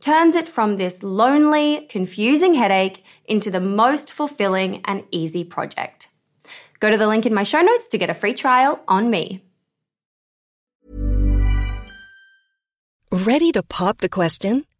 turns it from this lonely, confusing headache into the most fulfilling and easy project. Go to the link in my show notes to get a free trial on me. Ready to pop the question?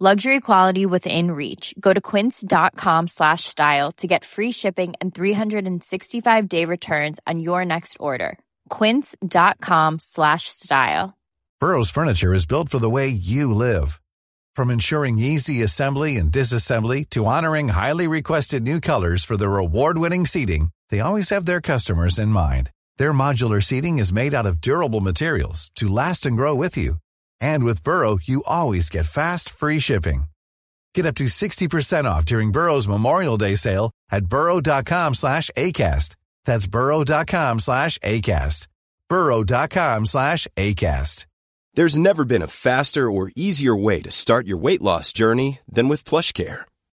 Luxury quality within reach. Go to quince.com slash style to get free shipping and 365 day returns on your next order. Quince.com slash style. Burrow's furniture is built for the way you live. From ensuring easy assembly and disassembly to honoring highly requested new colors for their award-winning seating, they always have their customers in mind. Their modular seating is made out of durable materials to last and grow with you. And with Burrow, you always get fast, free shipping. Get up to 60% off during Burrow's Memorial Day sale at burrow.com slash ACAST. That's burrow.com slash ACAST. burrow.com slash ACAST. There's never been a faster or easier way to start your weight loss journey than with PlushCare.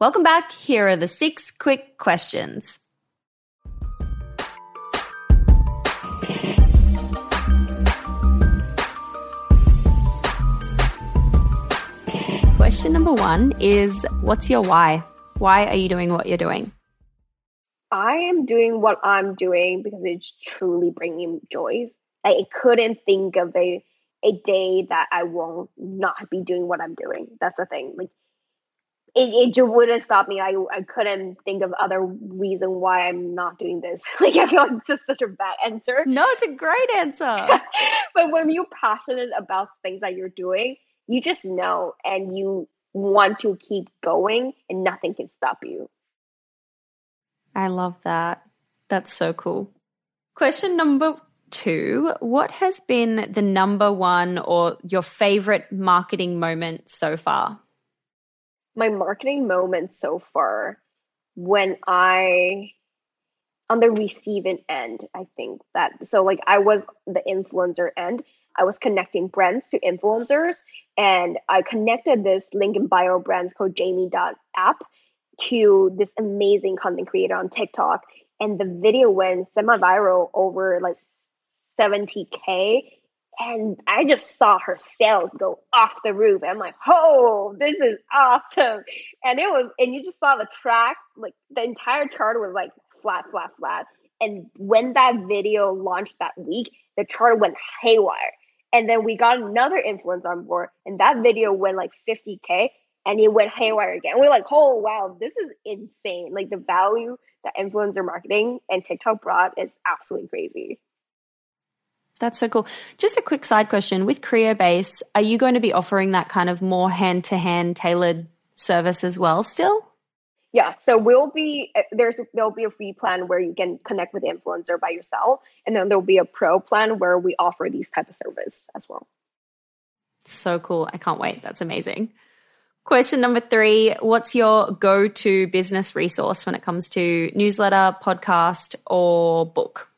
Welcome back. Here are the six quick questions. Question number one is What's your why? Why are you doing what you're doing? I am doing what I'm doing because it's truly bringing joys. I couldn't think of a a day that I won't not be doing what I'm doing. That's the thing. Like it, it just wouldn't stop me. I I couldn't think of other reason why I'm not doing this. Like I feel like it's just such a bad answer. No, it's a great answer. but when you're passionate about things that you're doing, you just know and you want to keep going and nothing can stop you. I love that. That's so cool. Question number two What has been the number one or your favorite marketing moment so far? My marketing moment so far when I on the receiving end, I think that so like I was the influencer end. I was connecting brands to influencers and I connected this link in bio brands called Jamie app to this amazing content creator on TikTok. And the video went semi viral over like 70K. And I just saw her sales go off the roof. I'm like, oh, this is awesome. And it was, and you just saw the track, like the entire chart was like flat, flat, flat. And when that video launched that week, the chart went haywire. And then we got another influencer on board, and that video went like 50K and it went haywire again. We we're like, oh, wow, this is insane. Like the value that influencer marketing and TikTok brought is absolutely crazy. That's so cool. Just a quick side question with Creobase, are you going to be offering that kind of more hand to hand tailored service as well still? Yeah, so we'll be eh, there's there'll be a free plan where you can connect with the influencer by yourself, and then there'll be a pro plan where we offer these type of service as well. So cool! I can't wait. That's amazing. Question number three: What's your go-to business resource when it comes to newsletter, podcast, or book?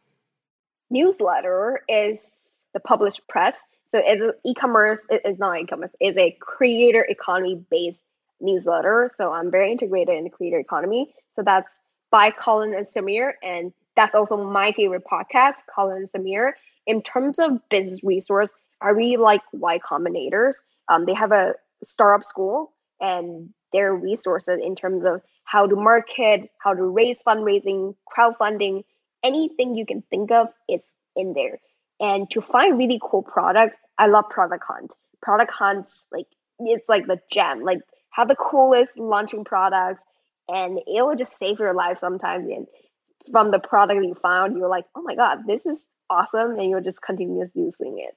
Newsletter is the Publish Press. So it's e-commerce. It's not e-commerce. It's a creator economy based newsletter. So I'm very integrated in the creator economy. So that's by Colin and Samir. And that's also my favorite podcast, Colin and Samir. In terms of business resource, I really like Y Combinators. Um, they have a startup school and their resources in terms of how to market, how to raise fundraising, crowdfunding, anything you can think of is in there. And to find really cool products, I love Product Hunt. Product Hunt's like it's like the gem. Like have the coolest launching products and it will just save your life sometimes and from the product you found you're like oh my god this is awesome and you'll just continuously using it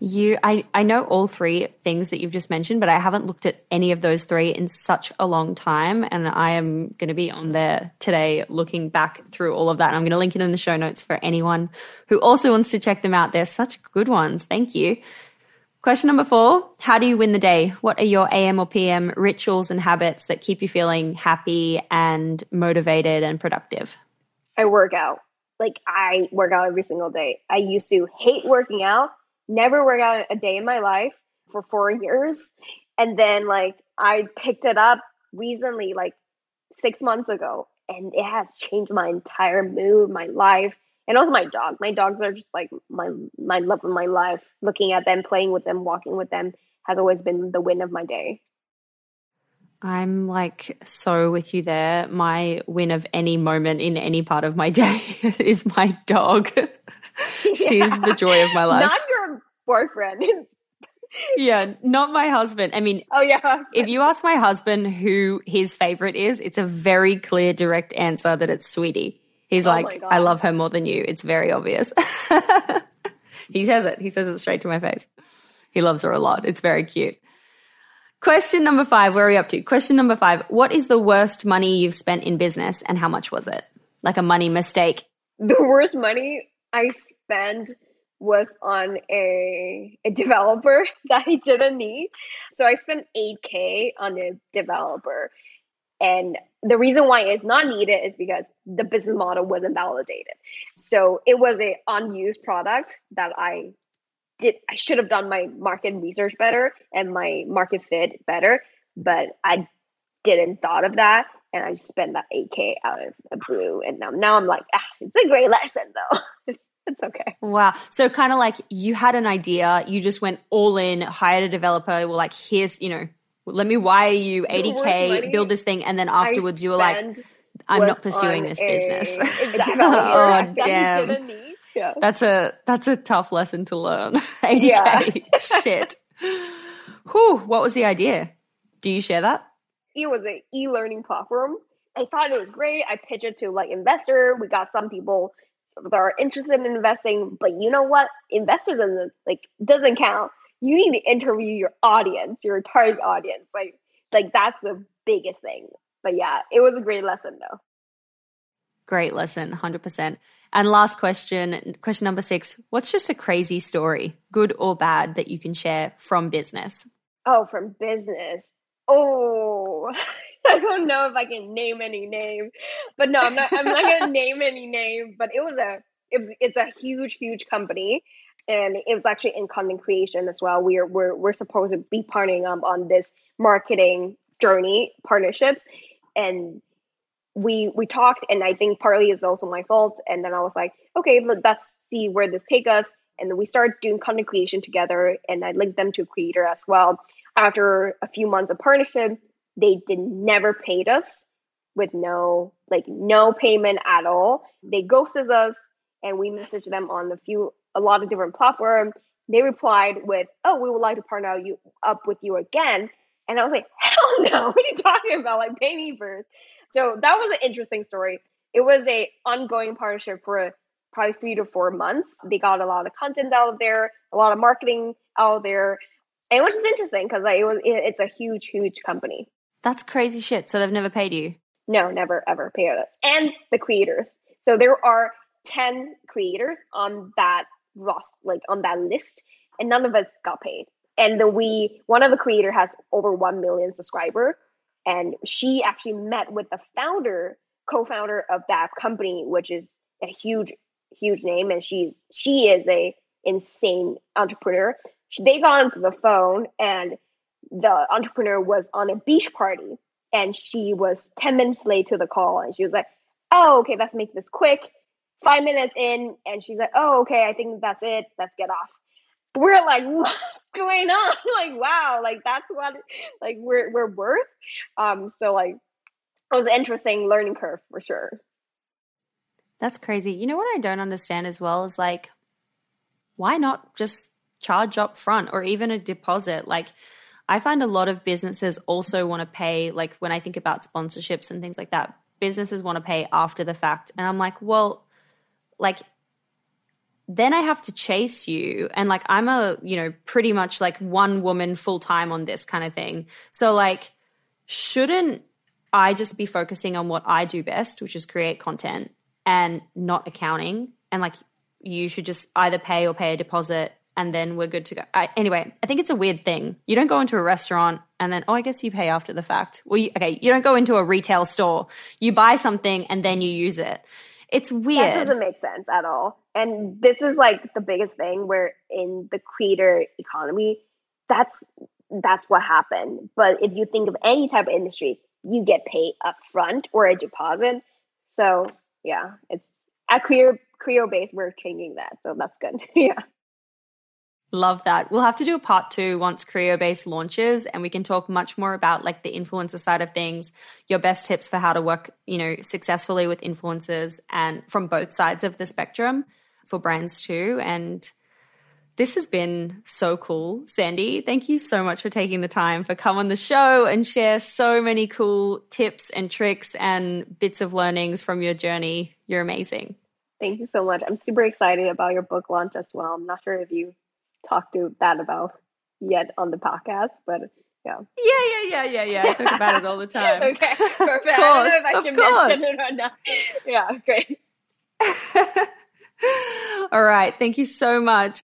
you I, I know all three things that you've just mentioned but i haven't looked at any of those three in such a long time and i am going to be on there today looking back through all of that i'm going to link it in the show notes for anyone who also wants to check them out they're such good ones thank you Question number four How do you win the day? What are your AM or PM rituals and habits that keep you feeling happy and motivated and productive? I work out. Like, I work out every single day. I used to hate working out, never work out a day in my life for four years. And then, like, I picked it up recently, like six months ago, and it has changed my entire mood, my life and also my dog. My dogs are just like my my love of my life. Looking at them, playing with them, walking with them has always been the win of my day. I'm like so with you there. My win of any moment in any part of my day is my dog. She's yeah. the joy of my life. Not your boyfriend. yeah, not my husband. I mean, oh yeah. if you ask my husband who his favorite is, it's a very clear, direct answer that it's Sweetie. He's oh like, I love her more than you. It's very obvious. he says it. He says it straight to my face. He loves her a lot. It's very cute. Question number five. Where are we up to? Question number five. What is the worst money you've spent in business and how much was it? Like a money mistake. The worst money I spent was on a, a developer that I didn't need. So I spent 8K on a developer. And the reason why it's not needed is because the business model wasn't validated. So it was a unused product that I did I should have done my market research better and my market fit better, but I didn't thought of that and I spent that 8k out of a blue and now now I'm like, ah, it's a great lesson though. it's it's okay. Wow. So kind of like you had an idea, you just went all in, hired a developer, well like here's, you know, let me wire you 80k, build this thing, and then afterwards you were like, I'm not pursuing this a, business. Exactly. oh damn. Yeah. That's a that's a tough lesson to learn. 80k. Yeah. Shit. Whew, what was the idea? Do you share that? It was an e-learning platform. I thought it was great. I pitched it to like investor. We got some people that are interested in investing, but you know what? Investors doesn't like doesn't count you need to interview your audience, your target audience. Like like that's the biggest thing. But yeah, it was a great lesson though. Great lesson, 100%. And last question, question number six What's just a crazy story, good or bad, that you can share from business? Oh, from business. Oh, I don't know if I can name any name, but no, I'm not. I'm not gonna name any name. But it was a, it was, it's a huge, huge company, and it was actually in content creation as well. We're we're we're supposed to be partnering up on this marketing journey partnerships, and we we talked, and I think partly is also my fault. And then I was like, okay, let's see where this take us. And then we started doing content creation together, and I linked them to a creator as well. After a few months of partnership, they did never paid us with no like no payment at all. They ghosted us, and we messaged them on a few a lot of different platforms. They replied with, "Oh, we would like to partner you up with you again." And I was like, "Hell no! What are you talking about? Like, pay me first. So that was an interesting story. It was a ongoing partnership for probably three to four months. They got a lot of content out there, a lot of marketing out there, and which is interesting because like, it was it, it's a huge, huge company. That's crazy shit. So they've never paid you? No, never ever paid us. And the creators. So there are ten creators on that roster, like on that list, and none of us got paid. And the we one of the creator has over one million subscriber, and she actually met with the founder, co-founder of that company, which is a huge, huge name, and she's she is a insane entrepreneur. They got onto the phone, and the entrepreneur was on a beach party, and she was ten minutes late to the call, and she was like, "Oh, okay, let's make this quick." Five minutes in, and she's like, "Oh, okay, I think that's it. Let's get off." We're like, "What's going on?" like, wow, like that's what like we're we're worth. Um, so like, it was an interesting learning curve for sure. That's crazy. You know what I don't understand as well is like, why not just charge up front or even a deposit? Like, I find a lot of businesses also want to pay, like when I think about sponsorships and things like that, businesses want to pay after the fact. And I'm like, well, like then I have to chase you. And like, I'm a, you know, pretty much like one woman full time on this kind of thing. So, like, shouldn't I just be focusing on what I do best, which is create content and not accounting? And like, you should just either pay or pay a deposit and then we're good to go. I, anyway, I think it's a weird thing. You don't go into a restaurant and then, oh, I guess you pay after the fact. Well, you, okay, you don't go into a retail store. You buy something and then you use it. It's weird. That doesn't make sense at all. And this is like the biggest thing where in the creator economy, that's that's what happened. But if you think of any type of industry, you get paid upfront or a deposit. So yeah, it's at Creo Creobase we're changing that. So that's good. yeah. Love that. We'll have to do a part two once Creobase launches and we can talk much more about like the influencer side of things, your best tips for how to work, you know, successfully with influencers and from both sides of the spectrum for brands too. And this has been so cool. Sandy, thank you so much for taking the time for come on the show and share so many cool tips and tricks and bits of learnings from your journey. You're amazing. Thank you so much. I'm super excited about your book launch as well. I'm not sure if you talked to that about yet on the podcast, but yeah. Yeah, yeah, yeah, yeah, yeah. I talk about it all the time. okay, perfect. Course, I don't know if I should course. mention it or not. Yeah, great. all right. Thank you so much.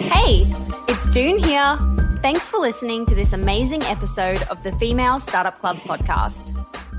Hey, it's Doone here. Thanks for listening to this amazing episode of the Female Startup Club podcast.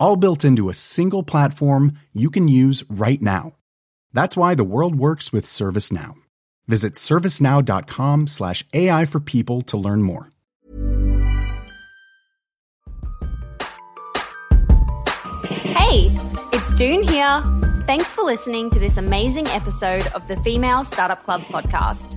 all built into a single platform you can use right now. That's why the world works with ServiceNow. Visit servicenow.com slash AI for people to learn more. Hey, it's Doone here. Thanks for listening to this amazing episode of the Female Startup Club podcast.